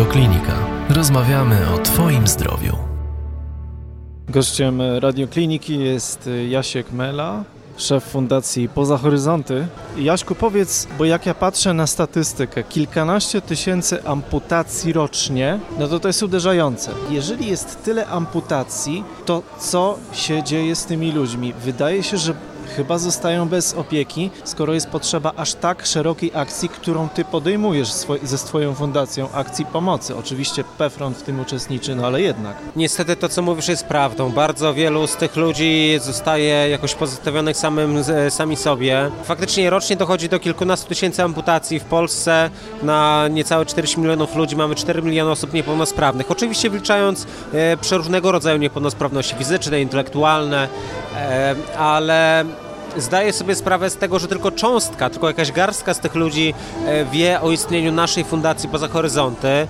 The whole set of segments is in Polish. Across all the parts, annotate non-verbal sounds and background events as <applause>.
Radioklinika. Rozmawiamy o Twoim zdrowiu. Gościem Radiokliniki jest Jasiek Mela, szef Fundacji Poza Horyzonty. Jaśku, powiedz, bo jak ja patrzę na statystykę, kilkanaście tysięcy amputacji rocznie, no to to jest uderzające. Jeżeli jest tyle amputacji, to co się dzieje z tymi ludźmi? Wydaje się, że chyba zostają bez opieki, skoro jest potrzeba aż tak szerokiej akcji, którą ty podejmujesz ze swoją fundacją, akcji pomocy. Oczywiście PEFRON w tym uczestniczy, no ale jednak. Niestety to, co mówisz, jest prawdą. Bardzo wielu z tych ludzi zostaje jakoś pozostawionych samym, sami sobie. Faktycznie rocznie dochodzi do kilkunastu tysięcy amputacji w Polsce. Na niecałe 40 milionów ludzi mamy 4 miliony osób niepełnosprawnych. Oczywiście wliczając e, przeróżnego rodzaju niepełnosprawności fizyczne, intelektualne, e, ale zdaję sobie sprawę z tego, że tylko cząstka, tylko jakaś garstka z tych ludzi e, wie o istnieniu naszej fundacji poza horyzonty, e,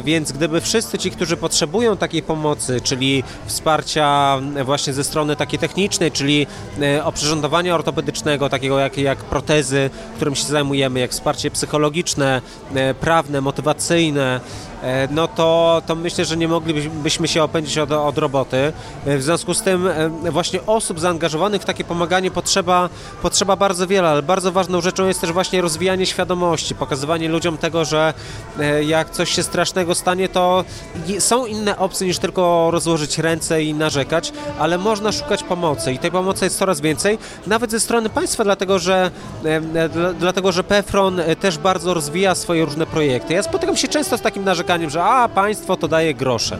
więc gdyby wszyscy ci, którzy potrzebują takiej pomocy, czyli wsparcia właśnie ze strony takiej technicznej, czyli e, oprzyrządowania ortopedycznego, takiego jak, jak protezy, którym się zajmujemy, jak wsparcie psychologiczne, prawne, motywacyjne, no to, to myślę, że nie moglibyśmy się opędzić od, od roboty. E, w związku z tym e, właśnie osób zaangażowanych w takie pomaganie potrzeba, potrzeba bardzo wiele, ale bardzo ważną rzeczą jest też właśnie rozwijanie świadomości, pokazywanie ludziom tego, że jak coś się strasznego stanie, to są inne opcje niż tylko rozłożyć ręce i narzekać, ale można szukać pomocy i tej pomocy jest coraz więcej, nawet ze strony państwa, dlatego że, dlatego, że PEFRON też bardzo rozwija swoje różne projekty. Ja spotykam się często z takim narzekaniem, zdaniem, że a państwo to daje grosze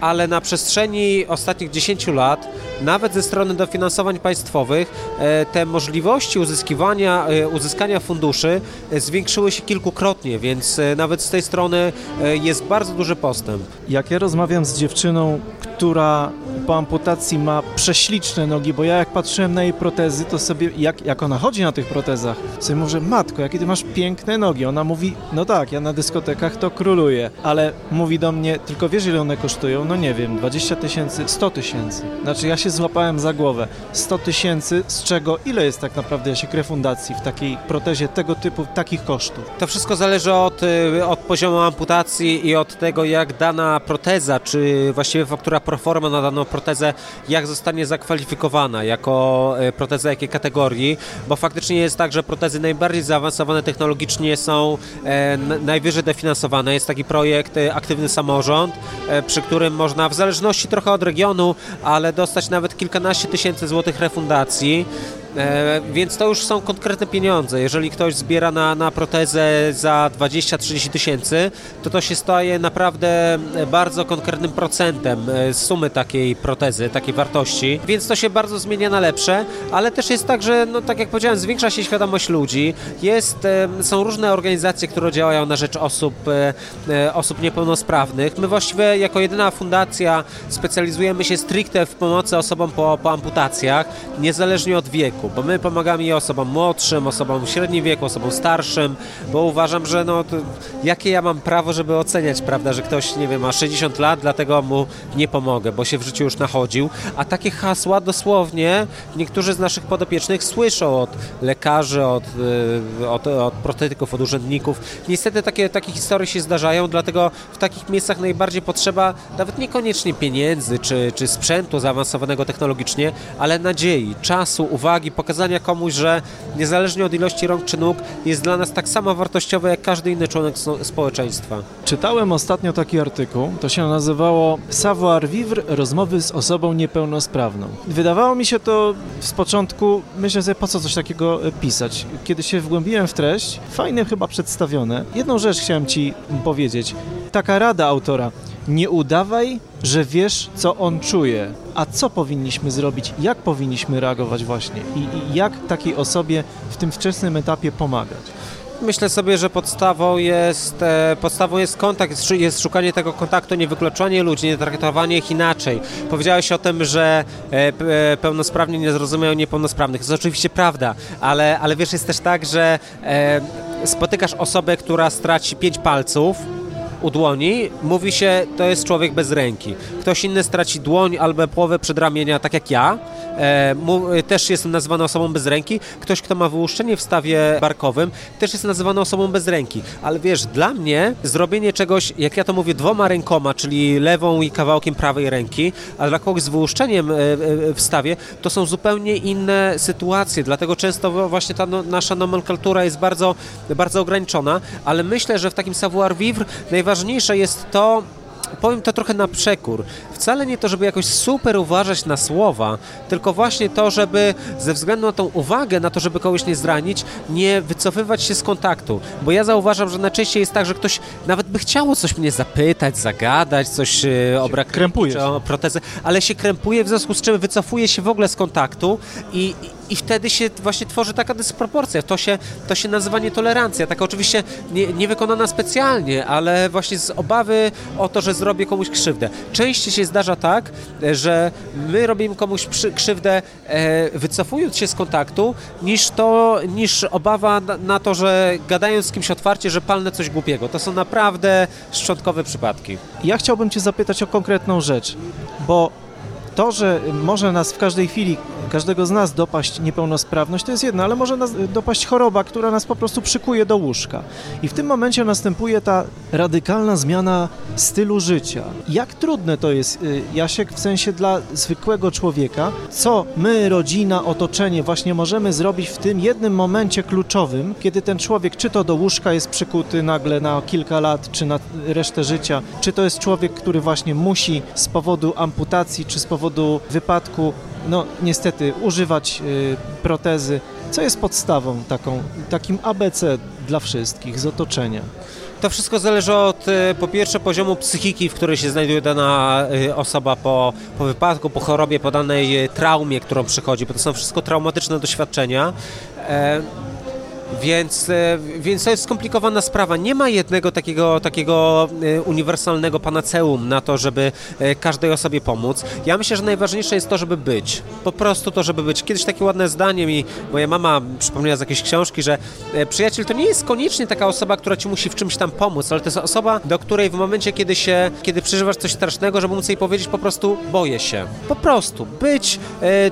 ale na przestrzeni ostatnich 10 lat, nawet ze strony dofinansowań państwowych, e, te możliwości uzyskiwania, e, uzyskania funduszy e, zwiększyły się kilkukrotnie, więc nawet z tej strony jest bardzo duży postęp. Jak ja rozmawiam z dziewczyną, która po amputacji ma prześliczne nogi, bo ja jak patrzyłem na jej protezy, to sobie, jak, jak ona chodzi na tych protezach, sobie mówię, matko, jakie ty masz piękne nogi. Ona mówi, no tak, ja na dyskotekach to króluję, ale mówi do mnie, tylko wiesz ile one kosztują? No nie wiem, 20 tysięcy, 100 tysięcy. Znaczy ja się złapałem za głowę. 100 tysięcy, z czego ile jest tak naprawdę się refundacji w takiej protezie tego typu, takich kosztów? To wszystko zależy od, y, od poziomu amputacji i od tego, jak dana proteza, czy właściwie faktura proforma na daną protezę, jak zostanie zakwalifikowana jako y, proteza jakiej kategorii, bo faktycznie jest tak, że protezy najbardziej zaawansowane technologicznie są e, najwyżej dofinansowane. Jest taki projekt y, Aktywny Samorząd, e, przy którym można w zależności trochę od regionu, ale dostać nawet kilkanaście tysięcy złotych refundacji. E, więc to już są konkretne pieniądze. Jeżeli ktoś zbiera na, na protezę za 20-30 tysięcy, to to się staje naprawdę bardzo konkretnym procentem e, sumy takiej protezy, takiej wartości, więc to się bardzo zmienia na lepsze, ale też jest tak, że no, tak jak powiedziałem, zwiększa się świadomość ludzi. Jest, e, są różne organizacje, które działają na rzecz osób, osób niepełnosprawnych. My właściwie jako jedyna fundacja specjalizujemy się stricte w pomocy osobom po, po amputacjach, niezależnie od wieku wieku, bo my pomagamy i osobom młodszym, osobom w średnim wieku, osobom starszym, bo uważam, że no, jakie ja mam prawo, żeby oceniać, prawda, że ktoś, nie wiem, ma 60 lat, dlatego mu nie pomogę, bo się w życiu już nachodził, a takie hasła dosłownie niektórzy z naszych podopiecznych słyszą od lekarzy, od, y, od, od protetyków, od urzędników. Niestety takie, takie historie się zdarzają, dlatego w takich miejscach najbardziej potrzeba nawet niekoniecznie pieniędzy czy, czy sprzętu zaawansowanego technologicznie, ale nadziei, czasu, uwagi, i pokazania komuś, że niezależnie od ilości rąk czy nóg jest dla nas tak samo wartościowe jak każdy inny członek społeczeństwa. Czytałem ostatnio taki artykuł, to się nazywało Savoir Vivre – rozmowy z osobą niepełnosprawną. Wydawało mi się to z początku, myślę sobie, po co coś takiego e, pisać. Kiedy się wgłębiłem w treść, fajnie chyba przedstawione. Jedną rzecz chciałem Ci powiedzieć. Taka rada autora – nie udawaj, że wiesz, co on czuje, a co powinniśmy zrobić, jak powinniśmy reagować właśnie i, i jak takiej osobie w tym wczesnym etapie pomagać. Myślę sobie, że podstawą jest, e, podstawą jest kontakt, jest szukanie tego kontaktu, nie wykluczanie ludzi, nie traktowanie ich inaczej. Powiedziałeś o tym, że e, e, pełnosprawni nie zrozumieją niepełnosprawnych. To jest oczywiście prawda, ale, ale wiesz, jest też tak, że spotykasz osobę, która straci pięć palców, u dłoni, mówi się, to jest człowiek bez ręki. Ktoś inny straci dłoń albo połowę przedramienia, tak jak ja, też jest nazywany osobą bez ręki. Ktoś, kto ma wyłuszczenie w stawie barkowym, też jest nazywany osobą bez ręki. Ale wiesz, dla mnie zrobienie czegoś, jak ja to mówię, dwoma rękoma, czyli lewą i kawałkiem prawej ręki, a dla kogoś z wyłuszczeniem e, e, w stawie, to są zupełnie inne sytuacje. Dlatego często właśnie ta no, nasza nomenklatura jest bardzo, bardzo ograniczona, ale myślę, że w takim savoir-vivre najważniejsze jest to, powiem to trochę na przekór. Wcale nie to, żeby jakoś super uważać na słowa, tylko właśnie to, żeby ze względu na tą uwagę, na to, żeby kogoś nie zranić, nie wycofywać się z kontaktu. Bo ja zauważam, że najczęściej jest tak, że ktoś nawet by chciało coś mnie zapytać, zagadać, coś e, o brak krępuje o protezę, ale się krępuje, w związku z czym wycofuje się w ogóle z kontaktu i, i wtedy się właśnie tworzy taka dysproporcja. To się, to się nazywa nietolerancja. Taka oczywiście nie, nie wykonana specjalnie, ale właśnie z obawy o to, że zrobię komuś krzywdę. Częściej się zdarza tak, że my robimy komuś przy, krzywdę e, wycofując się z kontaktu, niż to, niż obawa na, na, to, że gadając z kimś otwarcie, że palnę coś głupiego. To są naprawdę szczątkowe przypadki. Ja chciałbym Cię zapytać o konkretną rzecz, bo to, że może nas w każdej chwili, każdego z nas dopaść niepełnosprawność, to jest jedno, ale może nas dopaść choroba, która nas po prostu przykuje do łóżka. I w tym momencie następuje ta radykalna zmiana stylu życia. Jak trudne to jest, y, Jasiek, w sensie dla zwykłego człowieka, co my, rodzina, otoczenie właśnie możemy zrobić w tym jednym momencie kluczowym, kiedy ten człowiek czy to do łóżka jest przykuty nagle na kilka lat, czy na resztę życia, czy to jest człowiek, który właśnie musi z powodu amputacji, czy z powodu powodu wypadku, no niestety, używać y, protezy, co jest podstawą taką, takim ABC dla wszystkich z otoczenia. To wszystko zależy od y, po pierwsze poziomu psychiki, w której się znajduje dana y, osoba po, po wypadku, po chorobie, po danej traumie, którą przychodzi, bo to są wszystko traumatyczne doświadczenia. Więc, e, więc to jest skomplikowana sprawa. Nie ma jednego takiego, takiego e, uniwersalnego panaceum na to, żeby e, każdej osobie pomóc. Ja myślę, że najważniejsze jest to, żeby być. Po prostu to, żeby być. Kiedyś takie ładne zdanie mi moja mama przypomniała z jakiejś książki, że przyjaciel to nie jest koniecznie taka osoba, która ci musi w czymś tam pomóc, ale to jest osoba, do której w momencie, kiedy się, kiedy przeżywasz coś strasznego, żeby móc jej powiedzieć po prostu boję się. Po prostu być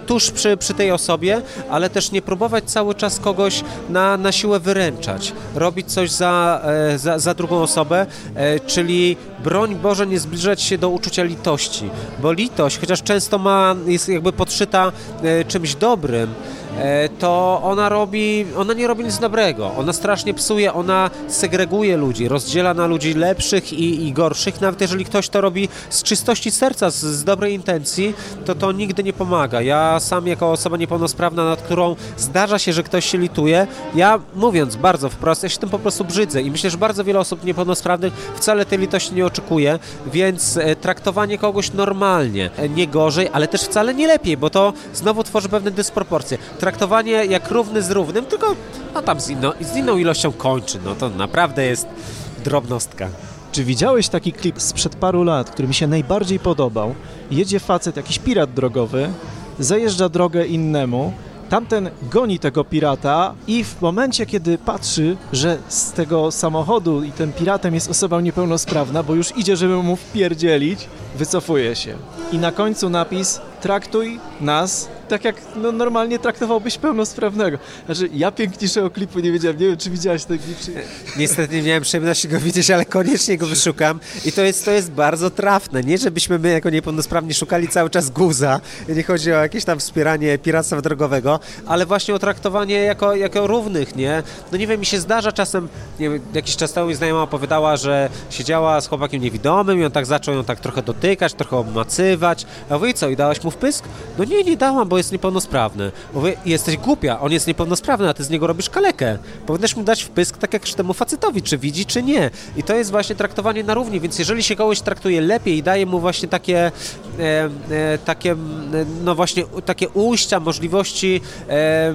tuż przy, przy tej osobie, ale też nie próbować cały czas kogoś na, na siłę wyręczać, robić coś za, e, za, za drugą osobę, e, czyli broń Boże nie zbliżać się do uczucia litości, bo litość, chociaż często ma, jest jakby podszyta e, czymś dobrym, to ona robi, ona nie robi nic dobrego. Ona strasznie psuje, ona segreguje ludzi, rozdziela na ludzi lepszych i, i gorszych. Nawet jeżeli ktoś to robi z czystości serca, z, z, dobrej intencji, to to nigdy nie pomaga. Ja sam jako osoba niepełnosprawna, nad którą zdarza się, że ktoś się lituje, ja mówiąc bardzo wprost, ja się tym po prostu brzydzę i myślę, że bardzo wiele osób niepełnosprawnych wcale tej litości nie oczekuje, więc e, traktowanie kogoś normalnie, e, nie gorzej, ale też wcale nie lepiej, bo to znowu tworzy pewne dysproporcje traktowanie jak równy z równym, tylko no tam z, z inną ilością kończy. No to naprawdę jest drobnostka. Czy widziałeś taki klip sprzed paru lat, który mi się najbardziej podobał? Jedzie facet, jakiś pirat drogowy, zajeżdża drogę innemu, Tamten goni tego pirata i w momencie, kiedy patrzy, że z tego samochodu i tym piratem jest osoba niepełnosprawna, bo już idzie, żeby mu wpierdzielić, wycofuje się. I na końcu napis traktuj nas tak jak no, normalnie traktowałbyś pełnosprawnego. Znaczy, ja piękniejszego klipu nie wiedziałem, nie wiem, czy widziałeś ten klip, czy... Niestety nie miałem przyjemności go widzieć, ale koniecznie go wyszukam i to jest, to jest bardzo trafne. Nie, żebyśmy my jako niepełnosprawni szukali cały czas guza, nie chodzi o jakieś tam wspieranie piractwa drogowego, ale właśnie o traktowanie jako, jako równych, nie? No nie wiem, mi się zdarza czasem, nie wiem, jakiś czas temu mi znajoma opowiadała, że siedziała z chłopakiem niewidomym i on tak zaczął ją tak trochę dotykać, trochę obmacywać, a wy co, i dałaś mu wpysk? No nie, nie dałam, bo bo jest niepełnosprawny. Mówię, jesteś głupia, on jest niepełnosprawny, a ty z niego robisz kalekę. Powinnaś mu dać wpysk tak jak temu facetowi, czy widzi, czy nie. I to jest właśnie traktowanie na równi, więc jeżeli się kogoś traktuje lepiej i daje mu właśnie takie, e, e, takie no właśnie takie ujścia, możliwości e,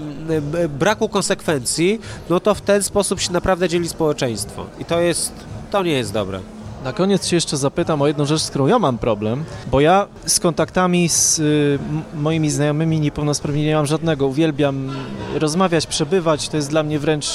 braku konsekwencji, no to w ten sposób się naprawdę dzieli społeczeństwo. I to jest, to nie jest dobre. Na koniec się jeszcze zapytam o jedną rzecz, z którą ja mam problem, bo ja z kontaktami z y, moimi znajomymi niepełnosprawnymi nie mam żadnego. Uwielbiam rozmawiać, przebywać, to jest dla mnie wręcz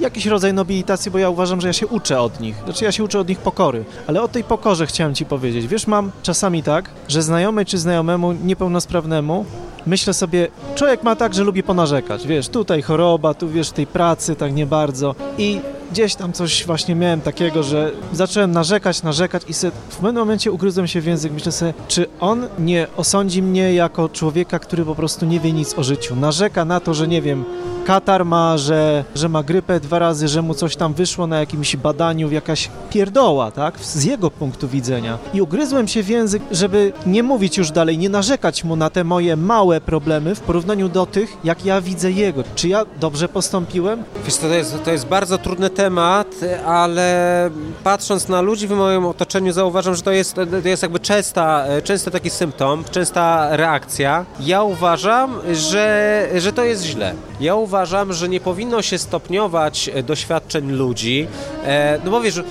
jakiś rodzaj nobilitacji, bo ja uważam, że ja się uczę od nich. Znaczy ja się uczę od nich pokory, ale o tej pokorze chciałem Ci powiedzieć. Wiesz, mam czasami tak, że znajomy czy znajomemu niepełnosprawnemu myślę sobie, człowiek ma tak, że lubi ponarzekać, wiesz, tutaj choroba, tu wiesz, tej pracy tak nie bardzo i gdzieś tam coś właśnie miałem takiego, że zacząłem narzekać, narzekać i w pewnym momencie ugryzłem się w język, myślę sobie, czy on nie osądzi mnie jako człowieka, który po prostu nie wie nic o życiu, narzeka na to, że nie wiem, katar ma, że, że ma grypę dwa razy, że mu coś tam wyszło na jakimś badaniu, jakaś pierdoła, tak, z jego punktu widzenia. I ugryzłem się w język, żeby nie mówić już dalej, nie narzekać mu na te moje małe problemy w porównaniu do tych, jak ja widzę jego. Czy ja dobrze postąpiłem? Wiesz, to jest, to jest bardzo trudny temat, ale patrząc na ludzi w moim otoczeniu zauważam, że to jest, to jest jakby częsta, często taki symptom, częsta reakcja. Ja uważam, że, że to jest źle. Ja uważam, że nie powinno się stopniować doświadczeń ludzi, e, no bo wiesz,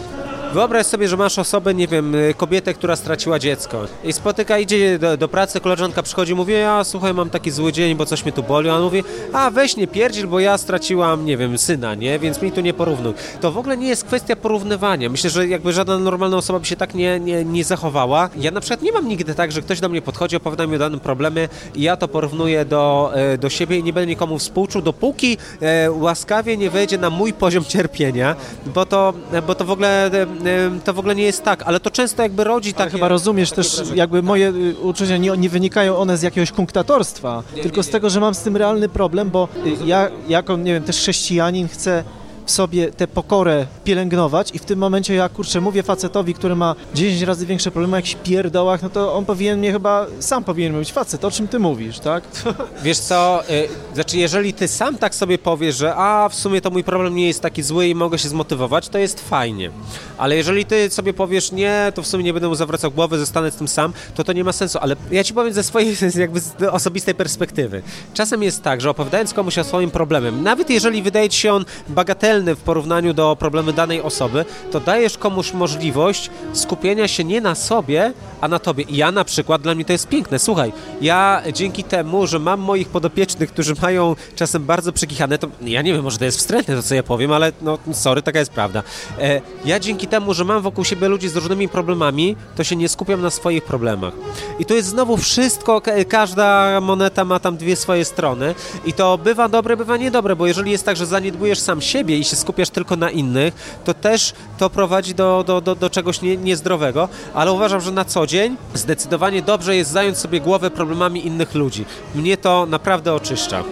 Wyobraź sobie, że masz osobę, nie wiem, y, kobietę, która straciła dziecko i spotyka, idzie do, do pracy, koleżanka przychodzi, mówi, a słuchaj, mam taki zły dzień, bo coś mnie tu boli, a on mówi, a weź nie pierdziel, bo ja straciłam, nie wiem, syna, nie, więc mi tu nie porównuj. To w ogóle nie jest kwestia porównywania. Myślę, że jakby żadna normalna osoba by się tak nie, nie, nie zachowała. Ja na przykład nie mam nigdy tak, że ktoś do mnie podchodzi, opowiada mi o danym problemie i ja to porównuję do, e, do siebie i nie będę nikomu współczuł, dopóki e, łaskawie nie wejdzie na mój poziom cierpienia, bo to, bo to w ogóle e, to w ogóle nie jest tak, ale to często jakby rodzi tak. Chyba rozumiesz też, wrażenie. jakby moje y, uczucia nie, nie, wynikają one z jakiegoś kunktatorstwa, nie, tylko nie, z tego, że mam z tym realny problem, bo y, ja jako, nie wiem, też chrześcijanin chcę sobie tę pokorę pielęgnować i w tym momencie ja, kurczę, mówię facetowi, który ma 10 razy większe problemy, jak pierdołach, no to on powinien mnie chyba, sam powinien być facet, o czym ty mówisz, tak? <laughs> Wiesz co, y, znaczy jeżeli ty sam tak sobie powiesz, że a w sumie to mój problem nie jest taki zły i mogę się zmotywować, to jest fajnie. Ale jeżeli ty sobie powiesz, nie, to w sumie nie będę mu zawracał głowy, zostanę z tym sam, to to nie ma sensu. Ale ja ci powiem ze swojej <laughs> jakby osobistej perspektywy. Czasem jest tak, że opowiadając komuś o swoim problemem, nawet jeżeli wydaje ci się on bagatelny, w porównaniu do problemy danej osoby, to dajesz komuś możliwość skupienia się nie na sobie, a na tobie. I ja na przykład, dla mnie to jest piękne. Słuchaj, ja dzięki temu, że mam moich podopiecznych, którzy mają czasem bardzo przekichane, to ja nie wiem, może to jest wstrętne to, co ja powiem, ale no sorry, taka jest prawda. E, ja dzięki temu, że mam wokół siebie ludzi z różnymi problemami, to się nie skupiam na swoich problemach. I to jest znowu wszystko, każda moneta ma tam dwie swoje strony i to bywa dobre, bywa niedobre, bo jeżeli jest tak, że zaniedbujesz sam siebie i się skupiasz tylko na innych, to też to prowadzi do, do, do, do czegoś nie, niezdrowego, ale uważam, że na co dzień zdecydowanie dobrze jest zająć sobie głowę problemami innych ludzi. Mnie to naprawdę oczyszcza.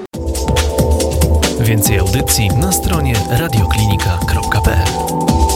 Więcej audycji na stronie radioklinika.pl